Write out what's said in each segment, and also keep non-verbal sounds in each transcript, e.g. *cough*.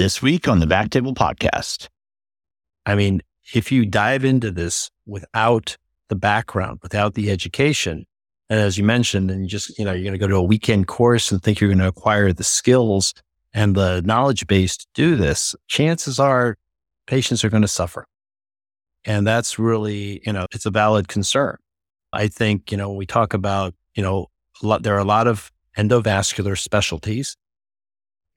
This week on the Backtable Podcast. I mean, if you dive into this without the background, without the education, and as you mentioned, and you just, you know, you're going to go to a weekend course and think you're going to acquire the skills and the knowledge base to do this, chances are patients are going to suffer. And that's really, you know, it's a valid concern. I think, you know, we talk about, you know, lot, there are a lot of endovascular specialties.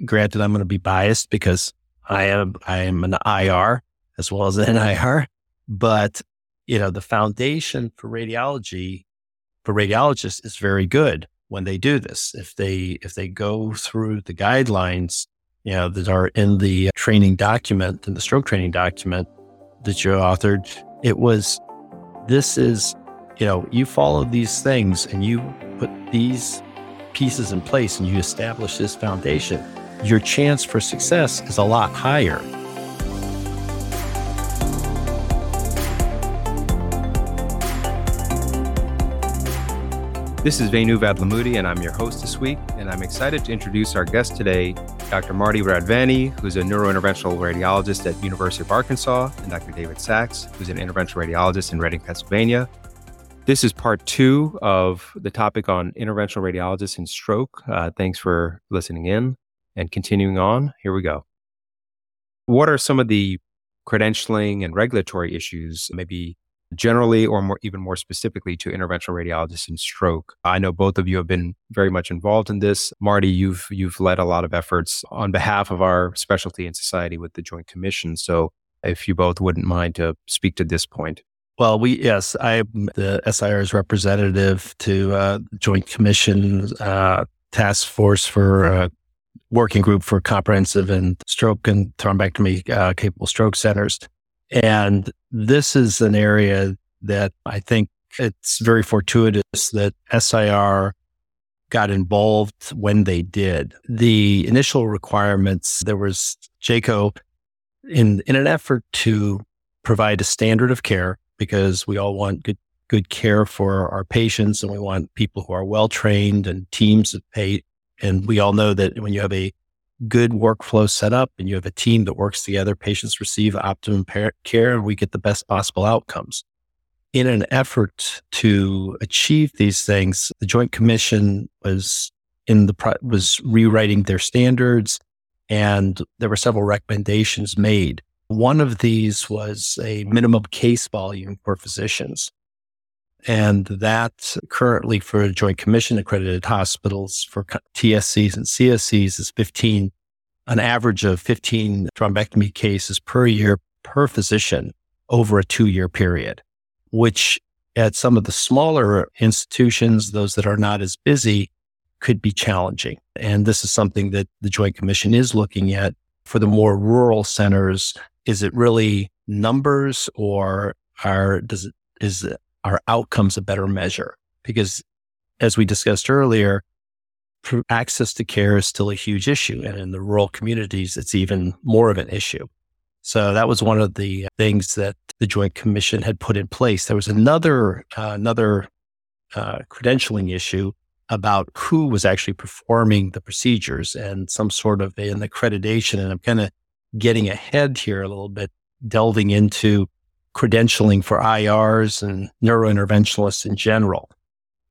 Granted, I'm going to be biased because I am, I am an IR as well as an NIR, but you know, the foundation for radiology for radiologists is very good when they do this. If they, if they go through the guidelines, you know, that are in the training document, in the stroke training document that you authored, it was, this is, you know, you follow these things and you put these pieces in place and you establish this foundation, your chance for success is a lot higher. This is Venu Vadlamudi, and I'm your host this week. And I'm excited to introduce our guest today, Dr. Marty Radvany, who's a neurointerventional radiologist at University of Arkansas, and Dr. David Sacks, who's an interventional radiologist in Reading, Pennsylvania. This is part two of the topic on interventional radiologists and stroke. Uh, thanks for listening in and continuing on. Here we go. What are some of the credentialing and regulatory issues, maybe generally or more, even more specifically to interventional radiologists in stroke. I know both of you have been very much involved in this. Marty, you've you've led a lot of efforts on behalf of our specialty and society with the Joint Commission. So if you both wouldn't mind to speak to this point. Well, we yes, I'm the SIR's representative to uh, Joint Commission uh, Task Force for uh, Working Group for Comprehensive and Stroke and Thrombectomy uh, Capable Stroke Centers. And this is an area that I think it's very fortuitous that SIR got involved when they did. The initial requirements, there was JCAHO in, in an effort to provide a standard of care because we all want good, good care for our patients and we want people who are well trained and teams of pay. And we all know that when you have a good workflow set up and you have a team that works together, patients receive optimum care and we get the best possible outcomes. In an effort to achieve these things, the Joint Commission was in the was rewriting their standards and there were several recommendations made. One of these was a minimum case volume for physicians. And that currently for Joint Commission accredited hospitals for TSCs and CSCs is 15, an average of 15 thrombectomy cases per year per physician over a two year period, which at some of the smaller institutions, those that are not as busy, could be challenging. And this is something that the Joint Commission is looking at for the more rural centers. Is it really numbers or are, does it, is are outcomes a better measure? Because as we discussed earlier, access to care is still a huge issue. And in the rural communities, it's even more of an issue. So that was one of the things that the Joint Commission had put in place. There was another, uh, another uh, credentialing issue about who was actually performing the procedures and some sort of an accreditation. And I'm kind of getting ahead here a little bit, delving into credentialing for IRs and neurointerventionalists in general.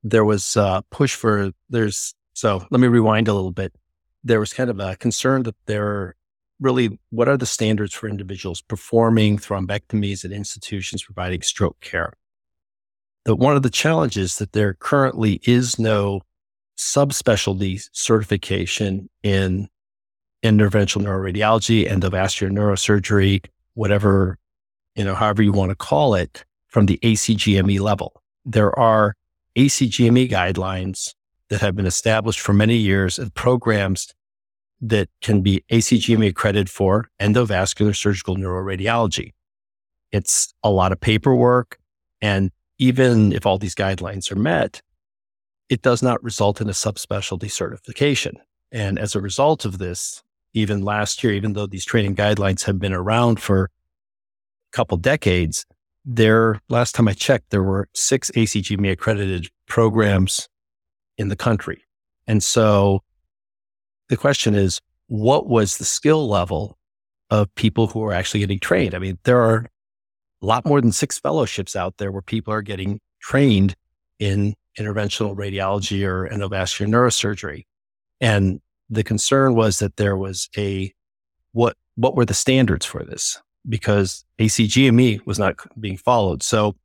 There was a push for there's so let me rewind a little bit. There was kind of a concern that there are really what are the standards for individuals performing thrombectomies at institutions providing stroke care. That one of the challenges that there currently is no subspecialty certification in interventional neuroradiology, endovascular neurosurgery, whatever you know, however you want to call it, from the ACGME level. There are ACGME guidelines that have been established for many years and programs that can be ACGME accredited for endovascular surgical neuroradiology. It's a lot of paperwork. And even if all these guidelines are met, it does not result in a subspecialty certification. And as a result of this, even last year, even though these training guidelines have been around for couple decades, there, last time I checked, there were six ACGME accredited programs in the country. And so the question is, what was the skill level of people who are actually getting trained. I mean, there are a lot more than six fellowships out there where people are getting trained in interventional radiology or endovascular neurosurgery. And the concern was that there was a what what were the standards for this? Because ACGME was not being followed. So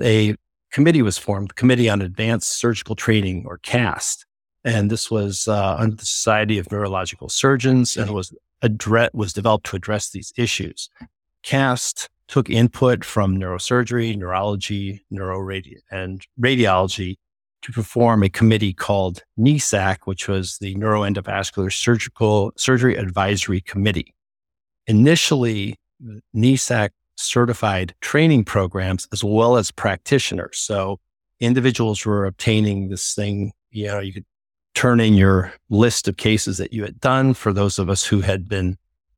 a committee was formed, the Committee on Advanced Surgical Training or CAST. And this was uh, under the Society of Neurological Surgeons and was address, was developed to address these issues. CAST took input from neurosurgery, neurology, neuroradi- and radiology to perform a committee called NESAC, which was the Neuroendovascular Surgical Surgery Advisory Committee. Initially, NESAC certified training programs as well as practitioners. So individuals were obtaining this thing, you know, you could turn in your list of cases that you had done for those of us who had been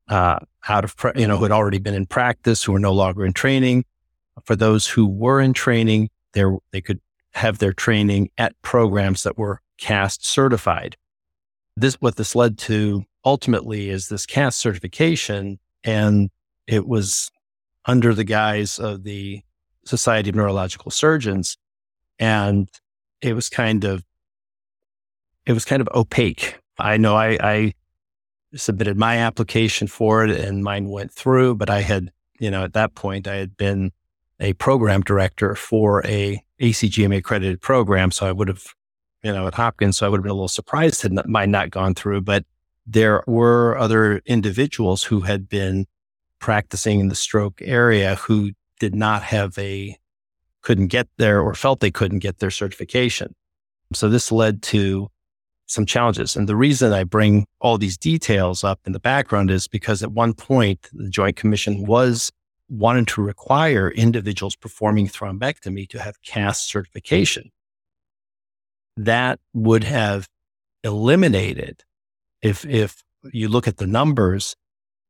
uh, out of, you know, who had already been in practice, who were no longer in training. For those who were in training, there they could have their training at programs that were CAST certified. This, what this led to ultimately is this CAST certification, and it was under the guise of the Society of Neurological Surgeons, and it was kind of it was kind of opaque. I know I, I submitted my application for it, and mine went through, but I had you know at that point I had been a program director for a ACGME accredited program. So I would have, you know, at Hopkins, so I would have been a little surprised had not, mine not gone through. But there were other individuals who had been practicing in the stroke area who did not have a, couldn't get there or felt they couldn't get their certification. So this led to some challenges. And the reason I bring all these details up in the background is because at one point, the Joint Commission was wanted to require individuals performing thrombectomy to have CAST certification. That would have eliminated, if, if you look at the numbers,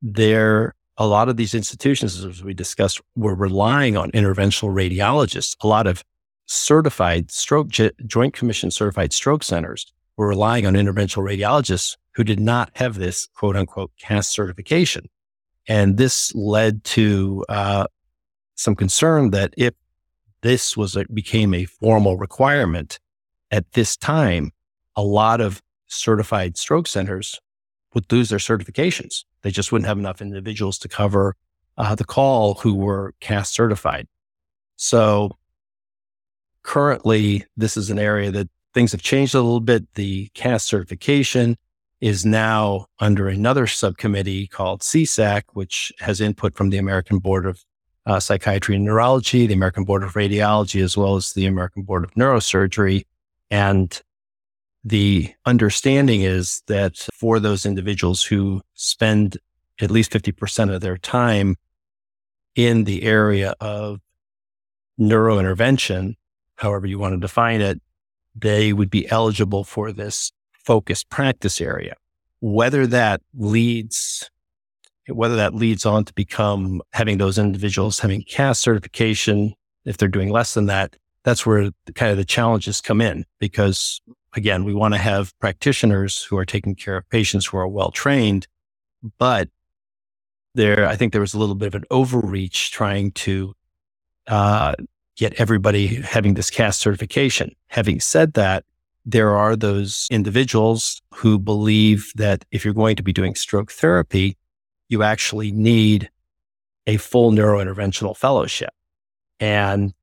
there, a lot of these institutions, as we discussed, were relying on interventional radiologists. A lot of certified stroke, Joint Commission certified stroke centers were relying on interventional radiologists who did not have this quote unquote CAST certification. And this led to uh, some concern that if this was a, became a formal requirement at this time, a lot of certified stroke centers would lose their certifications. They just wouldn't have enough individuals to cover uh, the call who were CAST certified. So currently, this is an area that things have changed a little bit. The CAST certification is now under another subcommittee called CSAC, which has input from the American Board of uh, Psychiatry and Neurology, the American Board of Radiology, as well as the American Board of Neurosurgery. And the understanding is that for those individuals who spend at least 50% of their time in the area of neurointervention, however you want to define it, they would be eligible for this focused practice area. Whether that leads, whether that leads on to become having those individuals having CAST certification, if they're doing less than that, that's where kind of the challenges come in because again, we want to have practitioners who are taking care of patients who are well trained, but there, I think there was a little bit of an overreach trying to uh, get everybody having this CAST certification. Having said that, there are those individuals who believe that if you're going to be doing stroke therapy, you actually need a full neurointerventional fellowship. And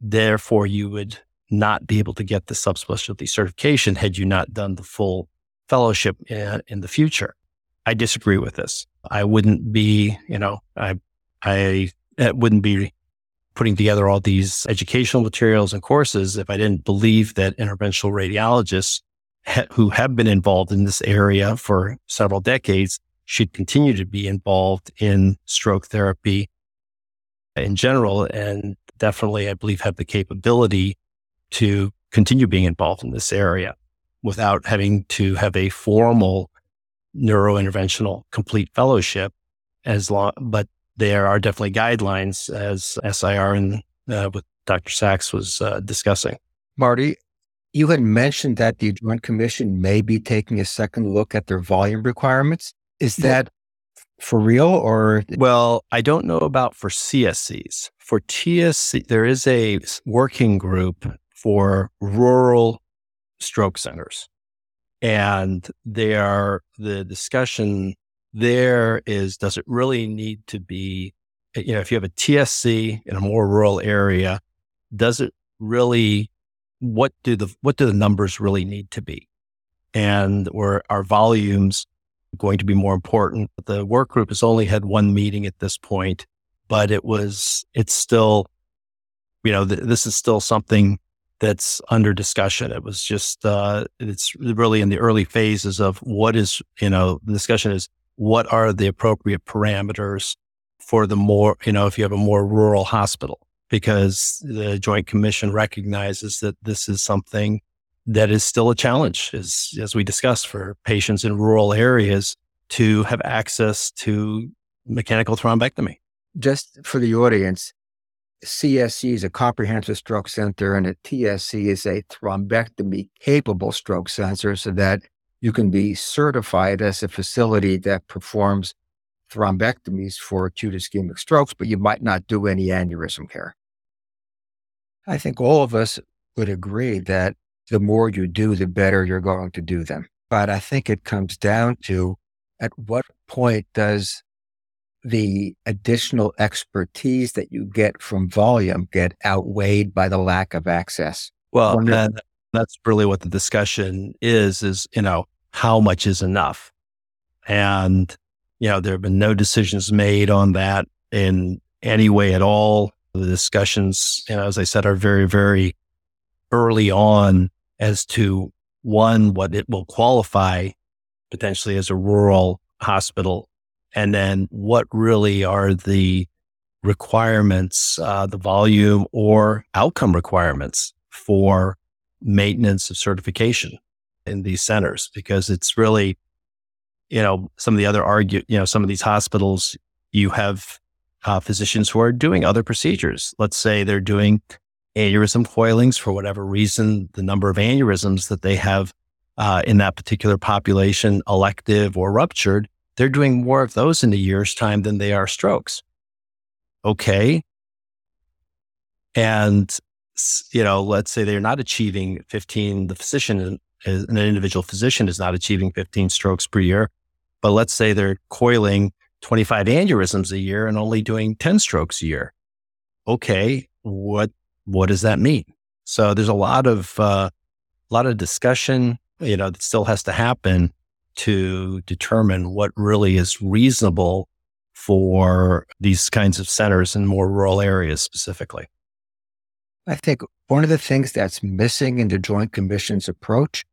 therefore, you would not be able to get the subspecialty certification had you not done the full fellowship in, in the future. I disagree with this. I wouldn't be, you know, I, I wouldn't be putting together all these educational materials and courses if I didn't believe that interventional radiologists ha- who have been involved in this area for several decades should continue to be involved in stroke therapy in general. And definitely, I believe, have the capability to continue being involved in this area without having to have a formal neurointerventional complete fellowship as long, but there are definitely guidelines as SIR and uh, with Dr. Sacks was uh, discussing. Marty, you had mentioned that the Joint Commission may be taking a second look at their volume requirements. Is that for real or? Well, I don't know about for CSCs. For TSC, there is a working group for rural stroke centers. And they are, the discussion there is, does it really need to be, you know, if you have a TSC in a more rural area, does it really, what do the, what do the numbers really need to be? And where our volumes going to be more important? The work group has only had one meeting at this point, but it was, it's still, you know, th- this is still something that's under discussion. It was just, uh, it's really in the early phases of what is, you know, the discussion is what are the appropriate parameters for the more, you know, if you have a more rural hospital, because the Joint Commission recognizes that this is something that is still a challenge, as, as we discussed, for patients in rural areas to have access to mechanical thrombectomy. Just for the audience, CSC is a comprehensive stroke center and a TSC is a thrombectomy capable stroke center so that you can be certified as a facility that performs thrombectomies for acute ischemic strokes, but you might not do any aneurysm care. I think all of us would agree that the more you do, the better you're going to do them. But I think it comes down to at what point does the additional expertise that you get from volume get outweighed by the lack of access? Well, and that's really what the discussion is, is, you know, how much is enough? And, you know, there have been no decisions made on that in any way at all. The discussions, you know, as I said, are very, very early on as to one, what it will qualify potentially as a rural hospital, and then what really are the requirements, uh, the volume or outcome requirements for maintenance of certification in these centers, because it's really, you know, some of the other argue, you know, some of these hospitals, you have uh, physicians who are doing other procedures. Let's say they're doing aneurysm coilings for whatever reason, the number of aneurysms that they have uh, in that particular population, elective or ruptured, they're doing more of those in a year's time than they are strokes. Okay. And, you know, let's say they're not achieving 15, the physician, an individual physician is not achieving 15 strokes per year, but let's say they're coiling 25 aneurysms a year and only doing 10 strokes a year. Okay. What what does that mean? So there's a lot of uh, a lot of discussion, you know, that still has to happen to determine what really is reasonable for these kinds of centers in more rural areas specifically. I think one of the things that's missing in the Joint Commission's approach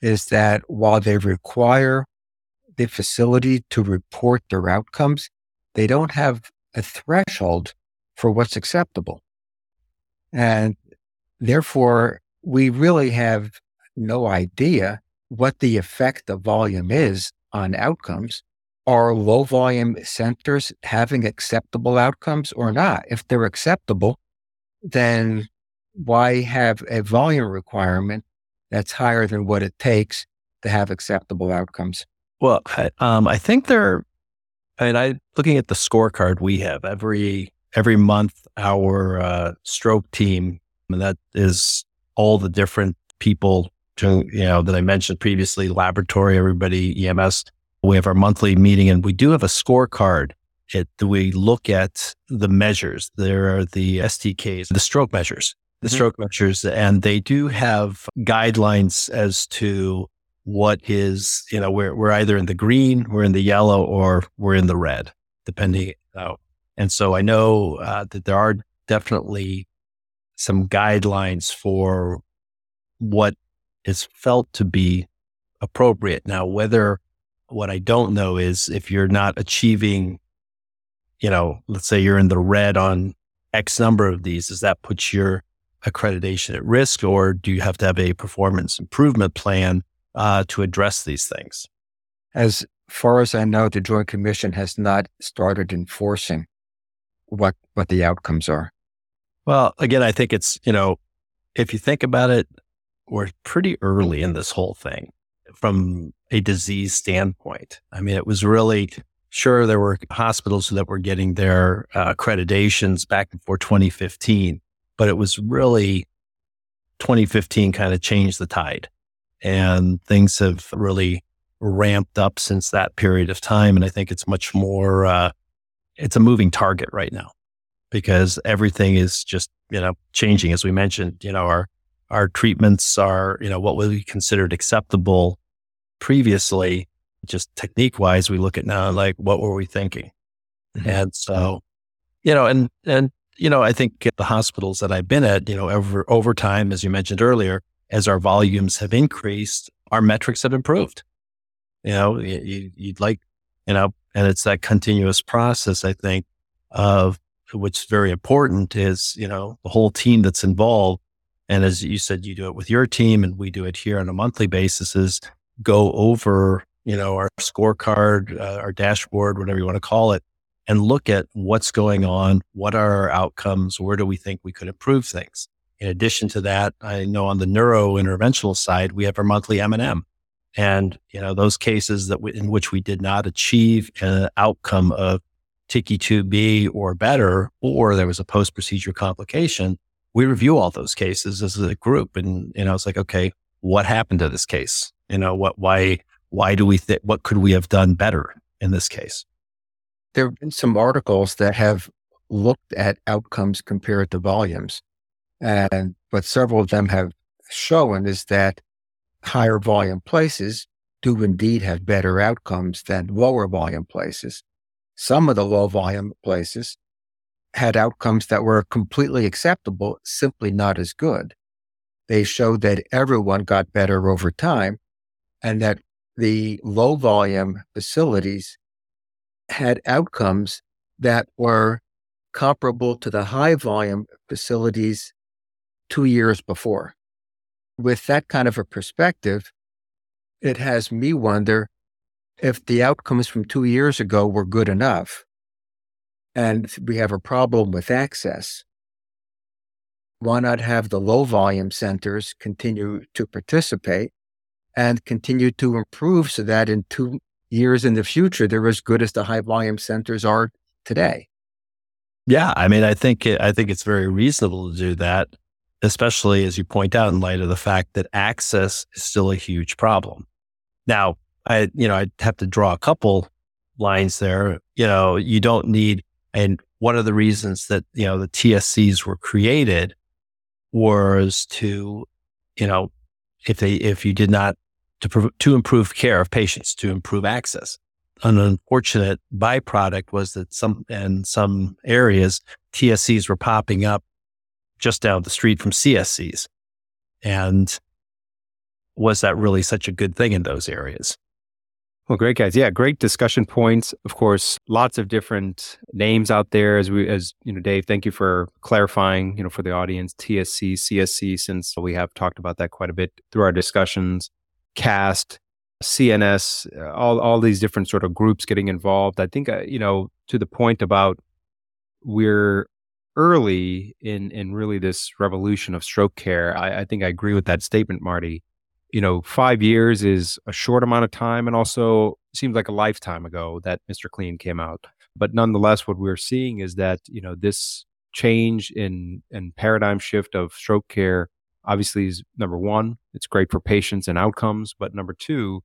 is that while they require the facility to report their outcomes, they don't have a threshold for what's acceptable. And therefore, we really have no idea what the effect of volume is on outcomes. Are low volume centers having acceptable outcomes or not? If they're acceptable, then why have a volume requirement that's higher than what it takes to have acceptable outcomes? Well, I, um, I think they're, I mean, I looking at the scorecard we have every every month our uh, stroke team, and that is all the different people, you know, that I mentioned previously, laboratory, everybody, EMS. We have our monthly meeting and we do have a scorecard. It, we look at the measures. There are the STKs, the stroke measures, the mm-hmm. stroke measures, and they do have guidelines as to what is, you know, we're, we're either in the green, we're in the yellow, or we're in the red, depending. Uh, and so I know uh, that there are definitely some guidelines for what is felt to be appropriate. Now, whether what I don't know is if you're not achieving, you know, let's say you're in the red on X number of these, does that put your accreditation at risk or do you have to have a performance improvement plan uh, to address these things? As far as I know, the Joint Commission has not started enforcing what what the outcomes are. Well, again, I think it's you know, if you think about it, we're pretty early in this whole thing from a disease standpoint. I mean, it was really sure, there were hospitals that were getting their uh, accreditations back before 2015, but it was really 2015 kind of changed the tide and things have really ramped up since that period of time. And I think it's much more, uh, it's a moving target right now because everything is just, you know, changing. As we mentioned, you know, our, our treatments are, you know, what we considered acceptable previously, just technique wise, we look at now like, what were we thinking? Mm-hmm. And so, you know, and, and, you know, I think the hospitals that I've been at, you know, over, over time, as you mentioned earlier, as our volumes have increased, our metrics have improved. You know, you, would like, you know, and it's that continuous process, I think, of which is very important is, you know, the whole team that's involved. And as you said, you do it with your team and we do it here on a monthly basis is go over, you know, our scorecard, uh, our dashboard, whatever you want to call it, and look at what's going on. What are our outcomes? Where do we think we could improve things? In addition to that, I know on the neuro interventional side, we have our monthly M&M. And, you know, those cases that we, in which we did not achieve an outcome of TICI-2B or better, or there was a post-procedure complication, we review all those cases as a group. And, you know, it's like, okay, what happened to this case? You know, what, why, why do we think, what could we have done better in this case? There have been some articles that have looked at outcomes compared to volumes. And what several of them have shown is that higher volume places do indeed have better outcomes than lower volume places. Some of the low volume places had outcomes that were completely acceptable, simply not as good. They showed that everyone got better over time and that the low volume facilities had outcomes that were comparable to the high volume facilities two years before. With that kind of a perspective, it has me wonder if the outcomes from two years ago were good enough and we have a problem with access. Why not have the low volume centers continue to participate and continue to improve so that in two years in the future, they're as good as the high volume centers are today? Yeah, I mean, I think it, I think it's very reasonable to do that especially as you point out in light of the fact that access is still a huge problem. Now, I, you know, I'd have to draw a couple lines there. You know, you don't need, and one of the reasons that, you know, the TSCs were created was to, you know, if they, if you did not, to, to improve care of patients, to improve access. An unfortunate byproduct was that some, in some areas, TSCs were popping up just down the street from CSCs. And was that really such a good thing in those areas? Well, great guys. Yeah, great discussion points. Of course, lots of different names out there. As we, as you know, Dave, thank you for clarifying. You know, for the audience, TSC, CSC, since we have talked about that quite a bit through our discussions. CAST, CNS, uh, all all these different sort of groups getting involved. I think uh, you know to the point about we're early in in really this revolution of stroke care. I, I think I agree with that statement, Marty. You know, five years is a short amount of time, and also seems like a lifetime ago that MR CLEAN came out. But nonetheless, what we're seeing is that you know this change in in paradigm shift of stroke care obviously is number one. It's great for patients and outcomes, but number two,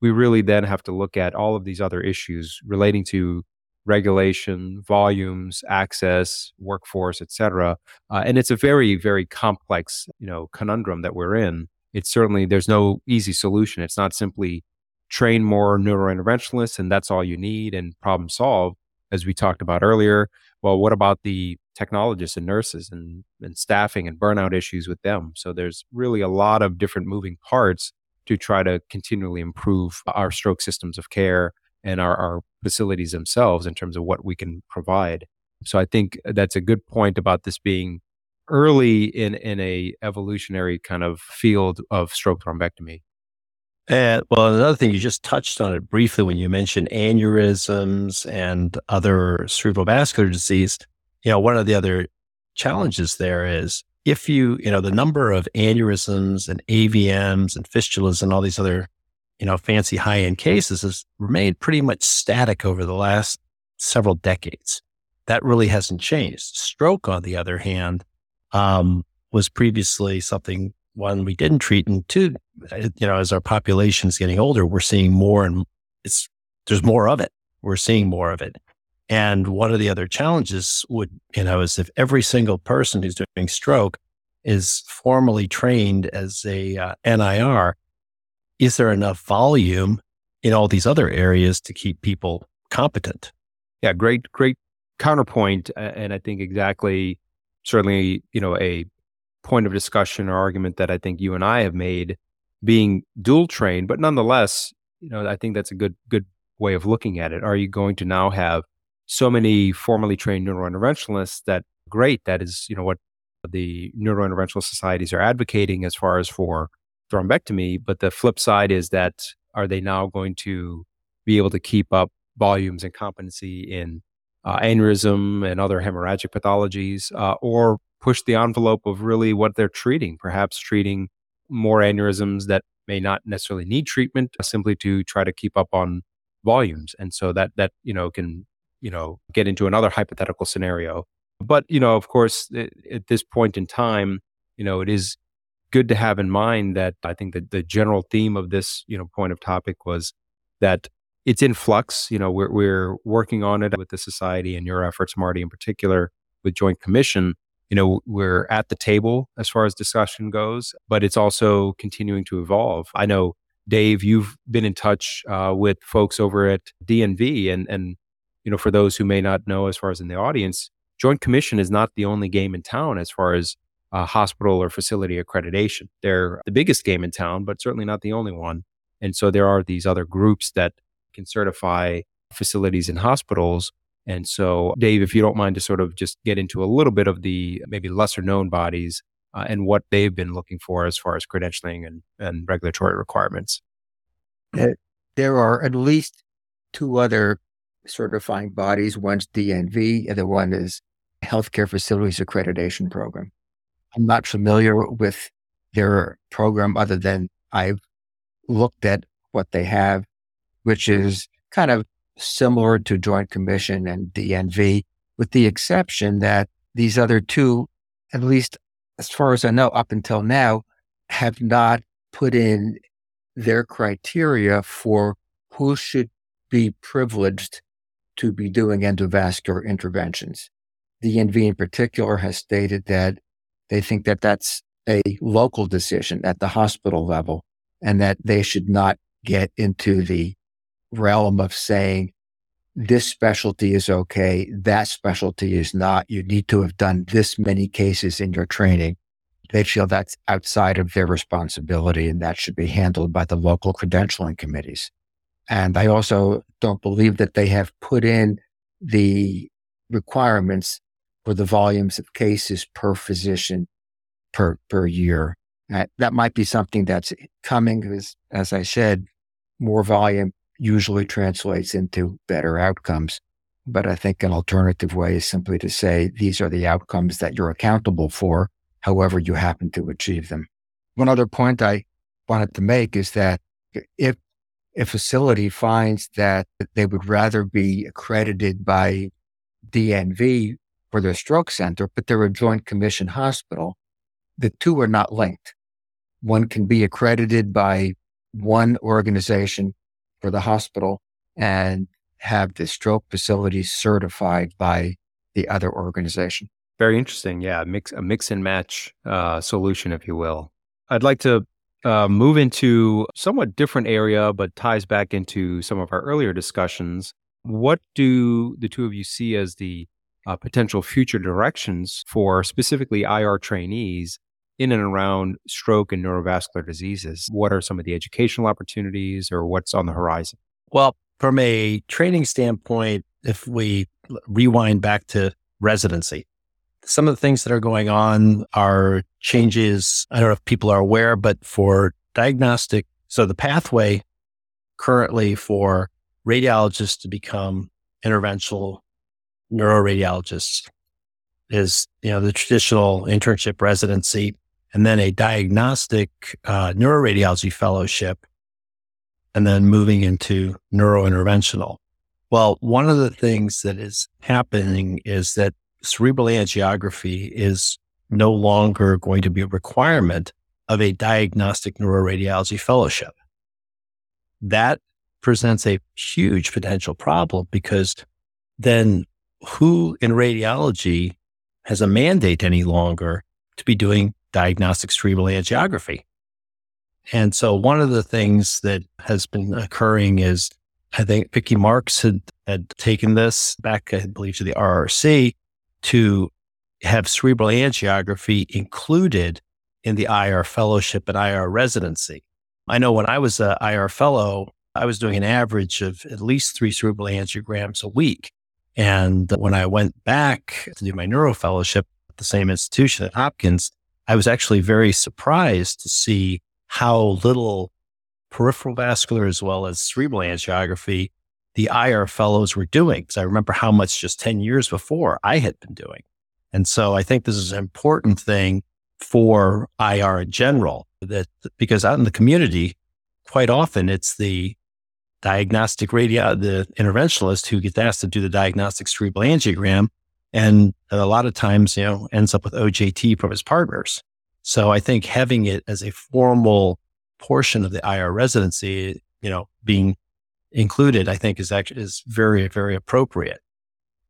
we really then have to look at all of these other issues relating to regulation, volumes, access, workforce, et cetera. Uh, and it's a very, very complex, you know, conundrum that we're in. It's certainly, there's no easy solution. It's not simply train more neurointerventionists and that's all you need and problem solve, as we talked about earlier. Well, what about the technologists and nurses and, and staffing and burnout issues with them? So there's really a lot of different moving parts to try to continually improve our stroke systems of care and our, our facilities themselves in terms of what we can provide. So I think that's a good point about this being early in in a evolutionary kind of field of stroke thrombectomy. And well, another thing you just touched on it briefly when you mentioned aneurysms and other cerebrovascular disease. You know, one of the other challenges there is if you, you know, the number of aneurysms and AVMs and fistulas and all these other you know, fancy high end cases has remained pretty much static over the last several decades. That really hasn't changed. Stroke, on the other hand, um, was previously something one we didn't treat, and two, uh, you know, as our population is getting older, we're seeing more and it's there's more of it. We're seeing more of it. And one of the other challenges would, you know, is if every single person who's doing stroke is formally trained as a uh, NIR, is there enough volume in all these other areas to keep people competent? Yeah, great, great counterpoint. And I think exactly, certainly, you know, a point of discussion or argument that I think you and I have made being dual trained, but nonetheless, you know, I think that's a good, good way of looking at it. Are you going to now have so many formally trained neurointerventionalists that great, that is, you know, what the neurointerventional societies are advocating as far as for thrombectomy. But the flip side is that are they now going to be able to keep up volumes and competency in uh, aneurysm and other hemorrhagic pathologies, uh, or push the envelope of really what they're treating, perhaps treating more aneurysms that may not necessarily need treatment uh, simply to try to keep up on volumes. And so that that you know can you know get into another hypothetical scenario. But you know, of course, at this point in time, you know, it is good to have in mind that I think that the general theme of this, you know, point of topic was that it's in flux. You know, we're we're working on it with the society and your efforts, Marty, in particular, with Joint Commission. You know, we're at the table as far as discussion goes, but it's also continuing to evolve. I know, Dave, you've been in touch uh, with folks over at DNV, and and you know, for those who may not know, as far as in the audience, Joint Commission is not the only game in town as far as uh, hospital or facility accreditation. They're the biggest game in town, but certainly not the only one. And so there are these other groups that can certify facilities and hospitals. And so, Dave, if you don't mind to sort of just get into a little bit of the maybe lesser known bodies uh, and what they've been looking for as far as credentialing and, and regulatory requirements. There are at least two other certifying bodies. One's DNV, and the one is Healthcare Facilities Accreditation Program. I'm not familiar with their program other than I've looked at what they have, which is kind of similar to Joint Commission and DNV, with the exception that these other two, at least as far as I know, up until now, have not put in their criteria for who should be privileged to be doing endovascular interventions. DNV in particular has stated that they think that that's a local decision at the hospital level and that they should not get into the realm of saying this specialty is okay, that specialty is not. You need to have done this many cases in your training. They feel that's outside of their responsibility and that should be handled by the local credentialing committees. And I also don't believe that they have put in the requirements for the volumes of cases per physician per, per year. That might be something that's coming because, as I said, more volume usually translates into better outcomes. But I think an alternative way is simply to say these are the outcomes that you're accountable for, however you happen to achieve them. One other point I wanted to make is that if a facility finds that they would rather be accredited by DNV for their stroke center, but they're a joint commission hospital. The two are not linked. One can be accredited by one organization for the hospital and have the stroke facility certified by the other organization. Very interesting. Yeah, mix a mix and match uh, solution, if you will. I'd like to uh, move into somewhat different area, but ties back into some of our earlier discussions. What do the two of you see as the uh, potential future directions for specifically IR trainees in and around stroke and neurovascular diseases? What are some of the educational opportunities or what's on the horizon? Well, from a training standpoint, if we rewind back to residency, some of the things that are going on are changes. I don't know if people are aware, but for diagnostic, so the pathway currently for radiologists to become interventional neuroradiologists is, you know, the traditional internship residency and then a diagnostic uh, neuroradiology fellowship. and then moving into neurointerventional. Well, one of the things that is happening is that cerebral angiography is no longer going to be a requirement of a diagnostic neuroradiology fellowship. That presents a huge potential problem because then who in radiology has a mandate any longer to be doing diagnostic cerebral angiography? And so one of the things that has been occurring is I think Vicky Marks had, had taken this back, I believe, to the RRC to have cerebral angiography included in the IR fellowship and IR residency. I know when I was an IR fellow, I was doing an average of at least three cerebral angiograms a week. And when I went back to do my neuro fellowship at the same institution at Hopkins, I was actually very surprised to see how little peripheral vascular as well as cerebral angiography the IR fellows were doing. Because I remember how much just 10 years before I had been doing. And so I think this is an important thing for IR in general that because out in the community, quite often it's the diagnostic radio, the interventionalist who gets asked to do the diagnostic cerebral angiogram. And a lot of times, you know, ends up with OJT from his partners. So I think having it as a formal portion of the IR residency, you know, being included, I think is actually is very, very appropriate.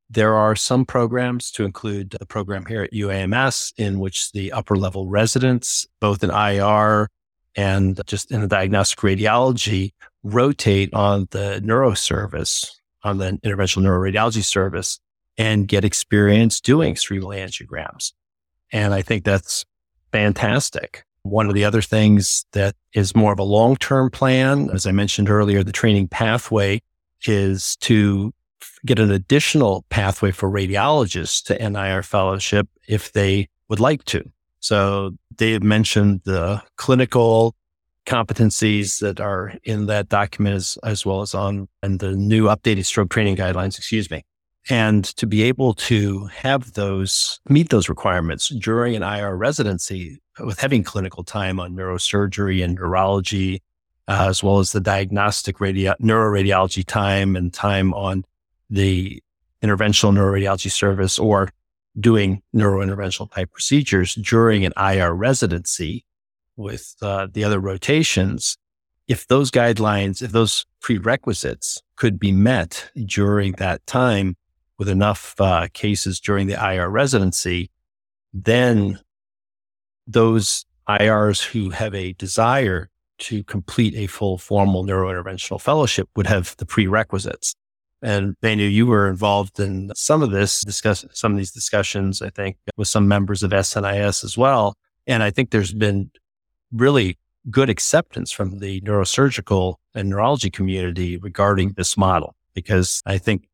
There are some programs to include the program here at UAMS in which the upper level residents, both in IR and just in the diagnostic radiology, rotate on the neuro service, on the interventional neuroradiology service, and get experience doing cerebral angiograms. And I think that's fantastic. One of the other things that is more of a long term plan, as I mentioned earlier, the training pathway is to get an additional pathway for radiologists to NIR fellowship if they would like to. So Dave mentioned the clinical competencies that are in that document as, as well as on and the new updated stroke training guidelines, excuse me. And to be able to have those meet those requirements during an IR residency with having clinical time on neurosurgery and neurology, uh, as well as the diagnostic radio, neuroradiology time and time on the interventional neuroradiology service or doing neurointerventional type procedures during an IR residency with uh, the other rotations, if those guidelines, if those prerequisites could be met during that time with enough uh, cases during the IR residency, then those IRs who have a desire to complete a full formal neurointerventional fellowship would have the prerequisites. And Venu, you were involved in some of this discuss some of these discussions, I think, with some members of SNIS as well. And I think there's been really good acceptance from the neurosurgical and neurology community regarding this model, because I think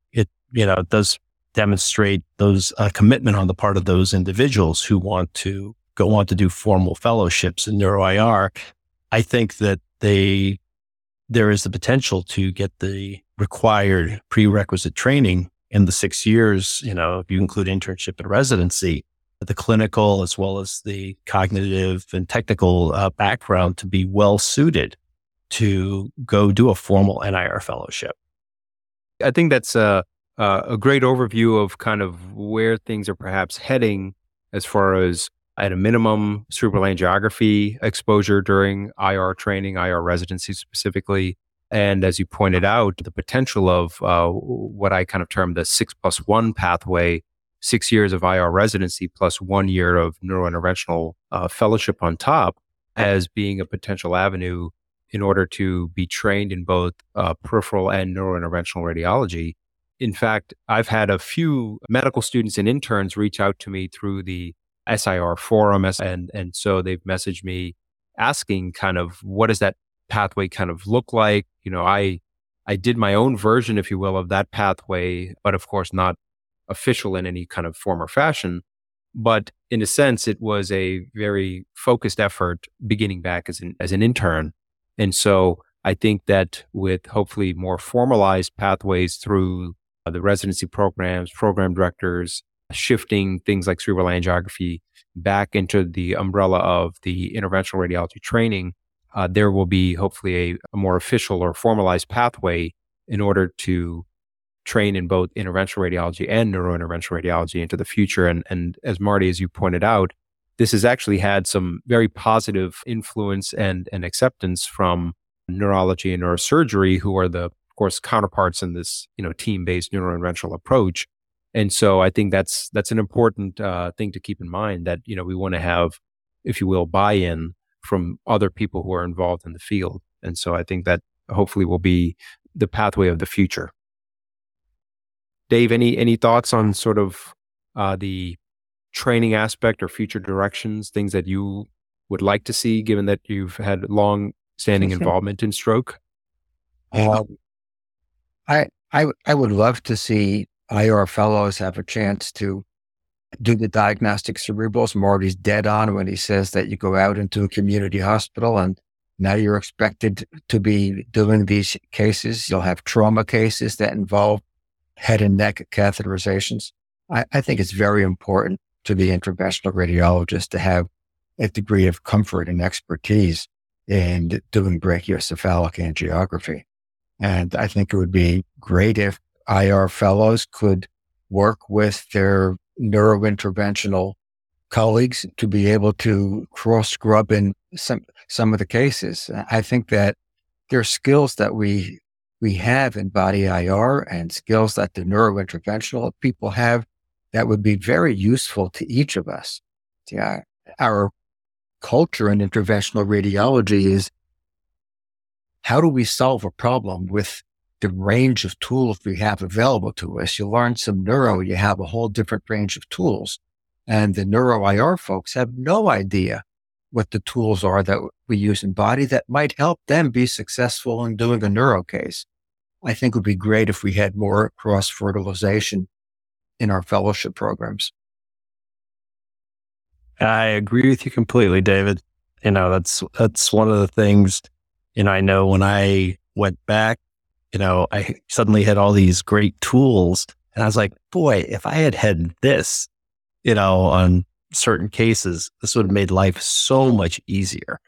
you know, it does demonstrate those uh, commitment on the part of those individuals who want to go on to do formal fellowships in neuro IR. I think that they, there is the potential to get the required prerequisite training in the six years, you know, if you include internship and residency, the clinical as well as the cognitive and technical uh, background to be well suited to go do a formal NIR fellowship. I think that's a, a great overview of kind of where things are perhaps heading as far as at a minimum cerebral angiography exposure during IR training, IR residency specifically. And as you pointed out, the potential of uh, what I kind of term the six plus one pathway six years of IR residency plus one year of neurointerventional uh, fellowship on top as being a potential avenue in order to be trained in both uh, peripheral and neurointerventional radiology. In fact, I've had a few medical students and interns reach out to me through the SIR forum, and and so they've messaged me asking kind of what does that pathway kind of look like? You know, I I did my own version, if you will, of that pathway, but of course not official in any kind of form or fashion. But in a sense, it was a very focused effort beginning back as an, as an intern. And so I think that with hopefully more formalized pathways through the residency programs, program directors, shifting things like cerebral angiography back into the umbrella of the interventional radiology training, uh, there will be hopefully a, a more official or formalized pathway in order to train in both interventional radiology and neurointerventional radiology into the future. And, and as Marty, as you pointed out, this has actually had some very positive influence and, and acceptance from neurology and neurosurgery, who are the, of course, counterparts in this, you know, team-based neurointerventional approach. And so I think that's that's an important uh, thing to keep in mind that you know we want to have, if you will, buy-in from other people who are involved in the field. And so I think that hopefully will be the pathway of the future. Dave, any any thoughts on sort of uh, the training aspect or future directions, things that you would like to see, given that you've had long standing involvement in stroke? Um, I, I, I would love to see IR fellows have a chance to do the diagnostic cerebrals. Marty's dead on when he says that you go out into a community hospital and now you're expected to be doing these cases. You'll have trauma cases that involve head and neck catheterizations. I, I think it's very important to the interventional radiologist to have a degree of comfort and expertise in doing brachiocephalic angiography. And I think it would be great if IR fellows could work with their neurointerventional colleagues to be able to cross scrub in some, some of the cases. I think that there are skills that we, we have in body IR and skills that the neurointerventional people have that would be very useful to each of us. Yeah. Our culture in interventional radiology is how do we solve a problem with the range of tools we have available to us? You learn some neuro, you have a whole different range of tools. And the neuro IR folks have no idea what the tools are that we use in body that might help them be successful in doing a neuro case. I think it would be great if we had more cross fertilization in our fellowship programs. I agree with you completely, David. You know, that's that's one of the things, you know, I know when I went back, you know, I suddenly had all these great tools and I was like, boy, if I had had this, you know, on certain cases, this would have made life so much easier.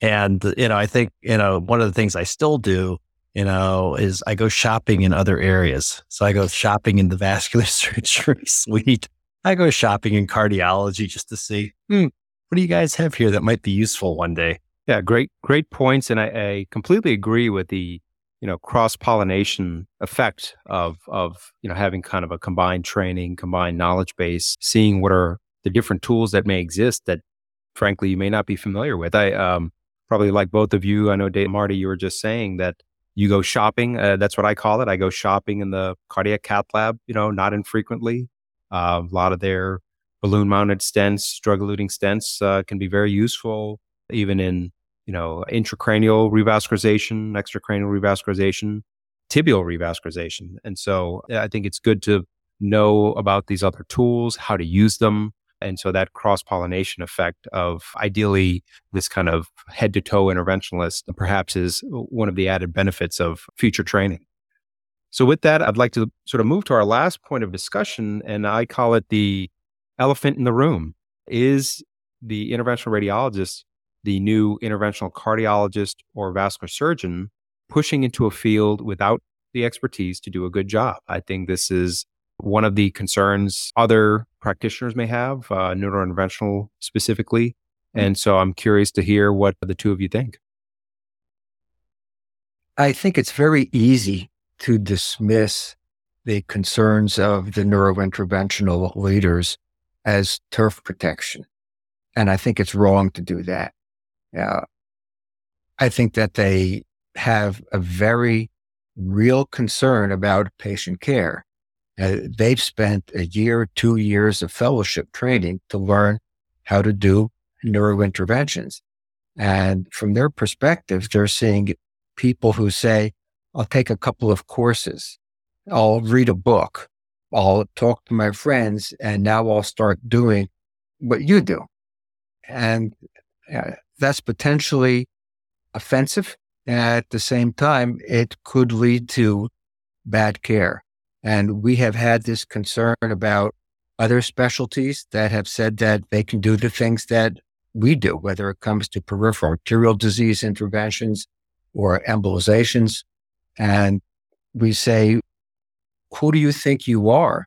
And, you know, I think, you know, one of the things I still do you know, is I go shopping in other areas. So I go shopping in the vascular *laughs* surgery suite. I go shopping in cardiology just to see, hmm, what do you guys have here that might be useful one day? Yeah, great, great points. And I, I completely agree with the, you know, cross pollination effect of, of, you know, having kind of a combined training, combined knowledge base, seeing what are the different tools that may exist that frankly you may not be familiar with. I, um, probably like both of you, I know Dave Marty, you were just saying that you go shopping. Uh, that's what I call it. I go shopping in the cardiac cath lab, you know, not infrequently. Uh, a lot of their balloon mounted stents, drug eluting stents uh, can be very useful, even in, you know, intracranial revascularization, extracranial revascularization, tibial revascularization. And so I think it's good to know about these other tools, how to use them, and so that cross pollination effect of ideally this kind of head to toe interventionalist perhaps is one of the added benefits of future training. So, with that, I'd like to sort of move to our last point of discussion, and I call it the elephant in the room. Is the interventional radiologist the new interventional cardiologist or vascular surgeon pushing into a field without the expertise to do a good job? I think this is one of the concerns other practitioners may have, uh, neurointerventional specifically. Hmm. And so I'm curious to hear what the two of you think. I think it's very easy to dismiss the concerns of the neurointerventional leaders as turf protection. And I think it's wrong to do that. Yeah. I think that they have a very real concern about patient care. Uh, they've spent a year, two years of fellowship training to learn how to do neurointerventions. And from their perspective, they're seeing people who say, I'll take a couple of courses. I'll read a book. I'll talk to my friends and now I'll start doing what you do. And uh, that's potentially offensive. At the same time, it could lead to bad care. And we have had this concern about other specialties that have said that they can do the things that we do, whether it comes to peripheral arterial disease interventions or embolizations. And we say, who do you think you are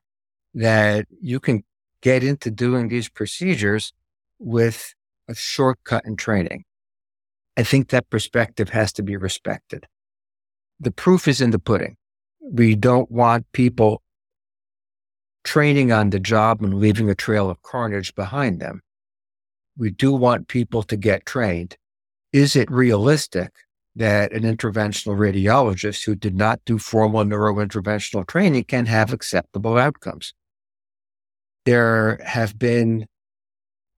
that you can get into doing these procedures with a shortcut in training? I think that perspective has to be respected. The proof is in the pudding. We don't want people training on the job and leaving a trail of carnage behind them. We do want people to get trained. Is it realistic that an interventional radiologist who did not do formal neurointerventional training can have acceptable outcomes? There have been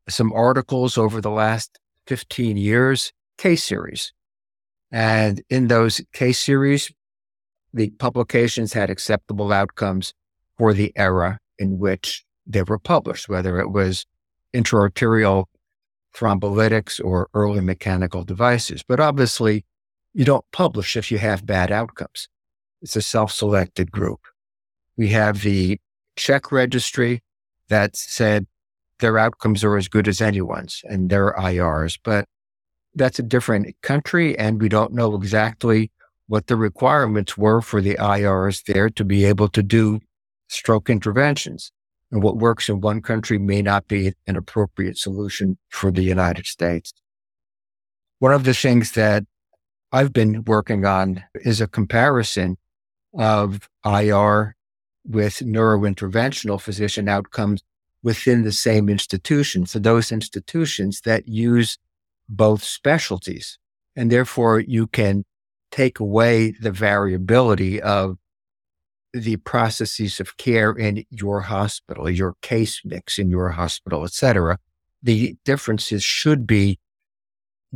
some articles over the last 15 years, case series. And in those case series, the publications had acceptable outcomes for the era in which they were published, whether it was intraarterial thrombolytics or early mechanical devices. But obviously, you don't publish if you have bad outcomes. It's a self selected group. We have the Czech registry that said their outcomes are as good as anyone's and their IRs, but that's a different country and we don't know exactly what the requirements were for the IRs there to be able to do stroke interventions. And what works in one country may not be an appropriate solution for the United States. One of the things that I've been working on is a comparison of IR with neurointerventional physician outcomes within the same institution for those institutions that use both specialties. And therefore you can take away the variability of the processes of care in your hospital, your case mix in your hospital, et cetera. The differences should be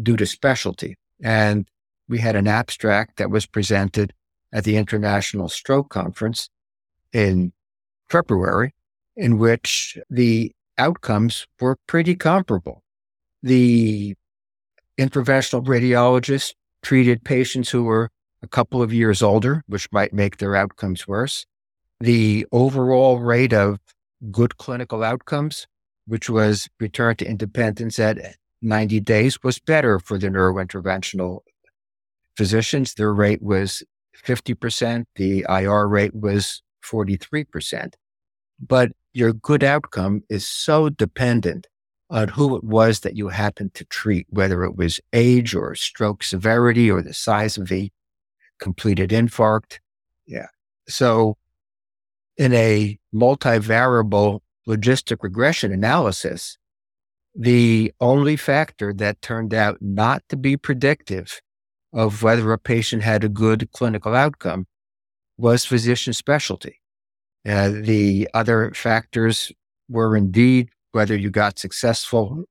due to specialty. And we had an abstract that was presented at the International Stroke Conference in February, in which the outcomes were pretty comparable. The interventional radiologist treated patients who were a couple of years older, which might make their outcomes worse. The overall rate of good clinical outcomes, which was return to independence at 90 days, was better for the neurointerventional physicians. Their rate was 50%. The IR rate was 43%. But your good outcome is so dependent on who it was that you happened to treat, whether it was age or stroke severity or the size of the completed infarct. Yeah. So in a multivariable logistic regression analysis, the only factor that turned out not to be predictive of whether a patient had a good clinical outcome was physician specialty. Uh, the other factors were indeed whether you got successful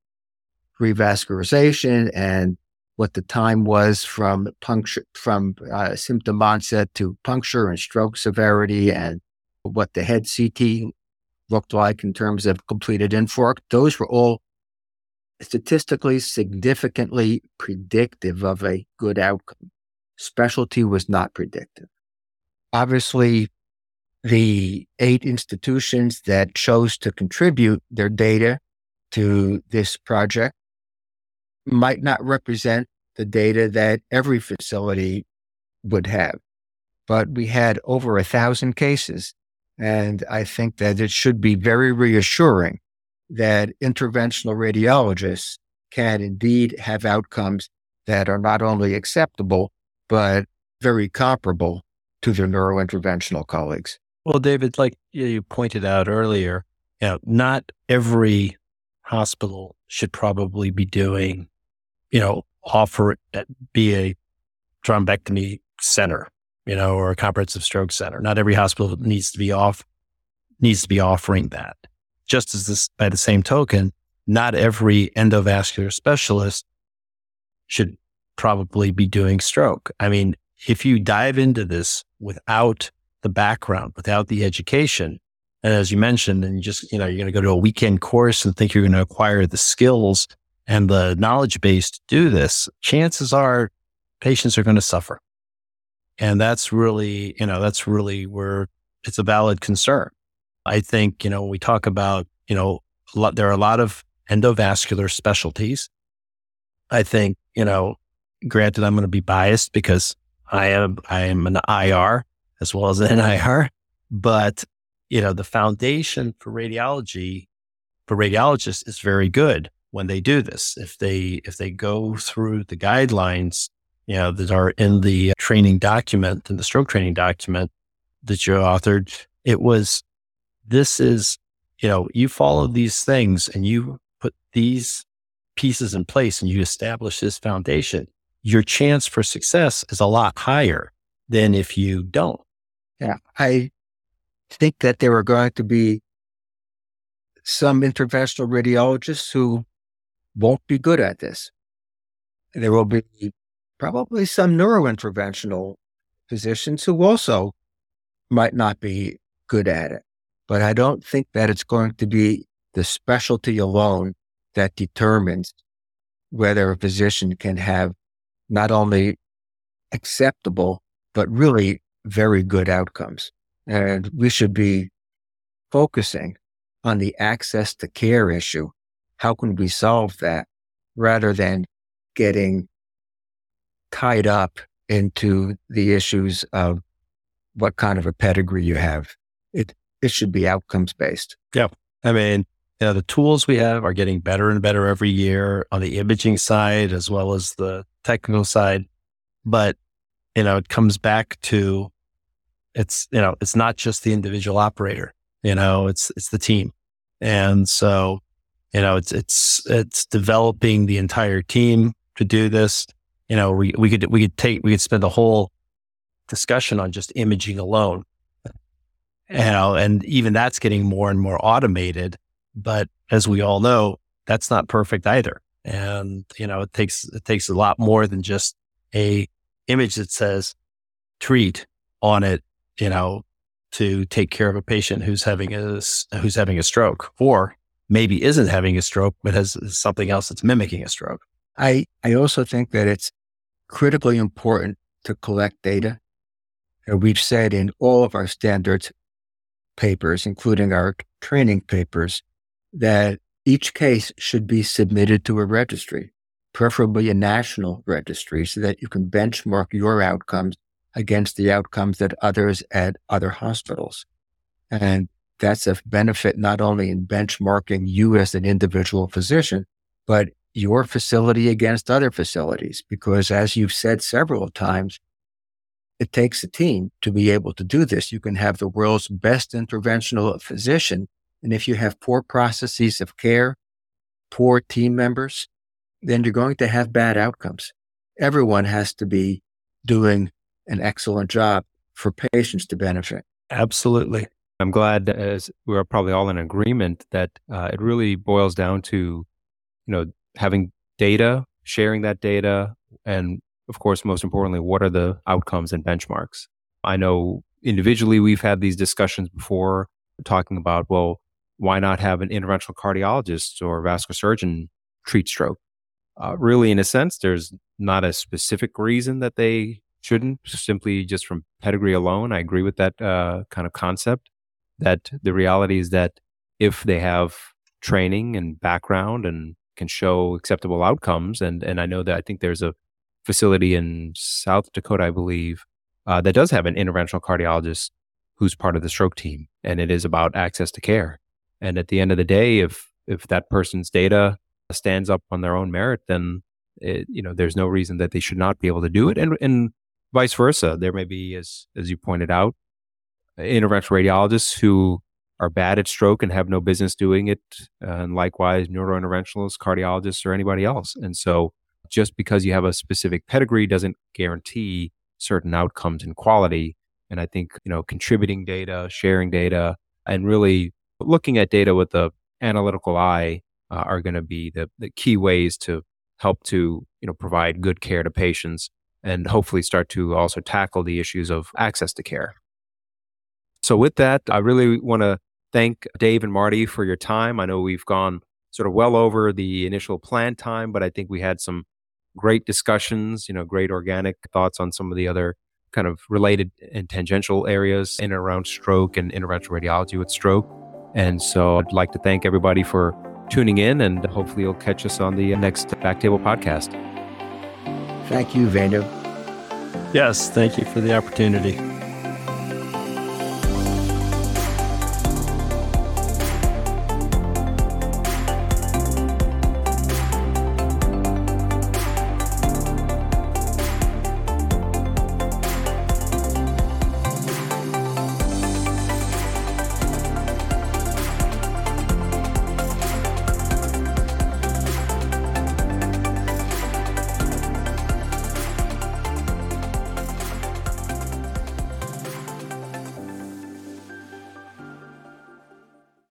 revascularization and what the time was from puncture, from uh, symptom onset to puncture and stroke severity and what the head CT looked like in terms of completed infarct. Those were all statistically significantly predictive of a good outcome. Specialty was not predictive. Obviously, the eight institutions that chose to contribute their data to this project might not represent the data that every facility would have. But we had over a thousand cases. And I think that it should be very reassuring that interventional radiologists can indeed have outcomes that are not only acceptable, but very comparable to their neurointerventional colleagues. Well, David, like you pointed out earlier, you know, not every hospital should probably be doing you know, offer eh, be a thrombectomy center, you know, or a comprehensive stroke center. Not every hospital needs to be off needs to be offering that. Just as this, by the same token, not every endovascular specialist should probably be doing stroke. I mean, if you dive into this without the background, without the education, and as you mentioned, and you just, you know, you're going to go to a weekend course and think you're going to acquire the skills and the knowledge base to do this, chances are patients are going to suffer. And that's really, you know, that's really where it's a valid concern. I think, you know, we talk about, you know, lot, there are a lot of endovascular specialties. I think, you know, granted, I'm going to be biased because I am, I am an IR as well as *laughs* NIR, but you know, the foundation for radiology for radiologists is very good when they do this. If they, if they go through the guidelines, you know, that are in the training document, in the stroke training document that you authored, it was, this is, you know, you follow these things and you put these pieces in place and you establish this foundation, your chance for success is a lot higher than if you don't. Yeah. I think that there are going to be some interventional radiologists who won't be good at this. There will be probably some neurointerventional physicians who also might not be good at it. But I don't think that it's going to be the specialty alone that determines whether a physician can have not only acceptable, but really very good outcomes. And we should be focusing on the access to care issue. How can we solve that rather than getting tied up into the issues of what kind of a pedigree you have? It, it should be outcomes based. Yeah. I mean, you know, the tools we have are getting better and better every year on the imaging side as well as the technical side. But, you know, it comes back to it's, you know, it's not just the individual operator, you know, it's, it's the team. And so, you know, it's, it's, it's developing the entire team to do this. You know, we, we could, we could take, we could spend a whole discussion on just imaging alone. You know, and even that's getting more and more automated. But as we all know, that's not perfect either. And, you know, it takes, it takes a lot more than just a image that says treat on it you know, to take care of a patient who's having a, who's having a stroke or maybe isn't having a stroke, but has something else that's mimicking a stroke. I, I also think that it's critically important to collect data. And We've said in all of our standards papers, including our training papers, that each case should be submitted to a registry, preferably a national registry, so that you can benchmark your outcomes against the outcomes that others at other hospitals. And that's a benefit not only in benchmarking you as an individual physician, but your facility against other facilities. Because as you've said several times, it takes a team to be able to do this. You can have the world's best interventional physician. And if you have poor processes of care, poor team members, then you're going to have bad outcomes. Everyone has to be doing an excellent job for patients to benefit. Absolutely. I'm glad as we're probably all in agreement that uh, it really boils down to, you know, having data, sharing that data, and of course, most importantly, what are the outcomes and benchmarks? I know individually we've had these discussions before talking about, well, why not have an interventional cardiologist or vascular surgeon treat stroke? Uh, really, in a sense, there's not a specific reason that they shouldn't simply just from pedigree alone. I agree with that uh, kind of concept. That the reality is that if they have training and background and can show acceptable outcomes, and and I know that I think there's a facility in South Dakota, I believe, uh, that does have an interventional cardiologist who's part of the stroke team, and it is about access to care. And at the end of the day, if if that person's data stands up on their own merit, then it, you know there's no reason that they should not be able to do it. And and vice versa. There may be, as as you pointed out, interventional radiologists who are bad at stroke and have no business doing it, and likewise neurointerventionalists, cardiologists, or anybody else. And so, just because you have a specific pedigree doesn't guarantee certain outcomes and quality. And I think you know, contributing data, sharing data, and really looking at data with the analytical eye uh, are going to be the, the key ways to help to you know provide good care to patients and hopefully start to also tackle the issues of access to care. So, with that, I really want to thank Dave and Marty for your time. I know we've gone sort of well over the initial plan time, but I think we had some great discussions, you know, great organic thoughts on some of the other kind of related and tangential areas in and around stroke and interventional radiology with stroke. And so I'd like to thank everybody for tuning in, and hopefully you'll catch us on the next Backtable podcast. Thank you, Venu. Yes, thank you for the opportunity.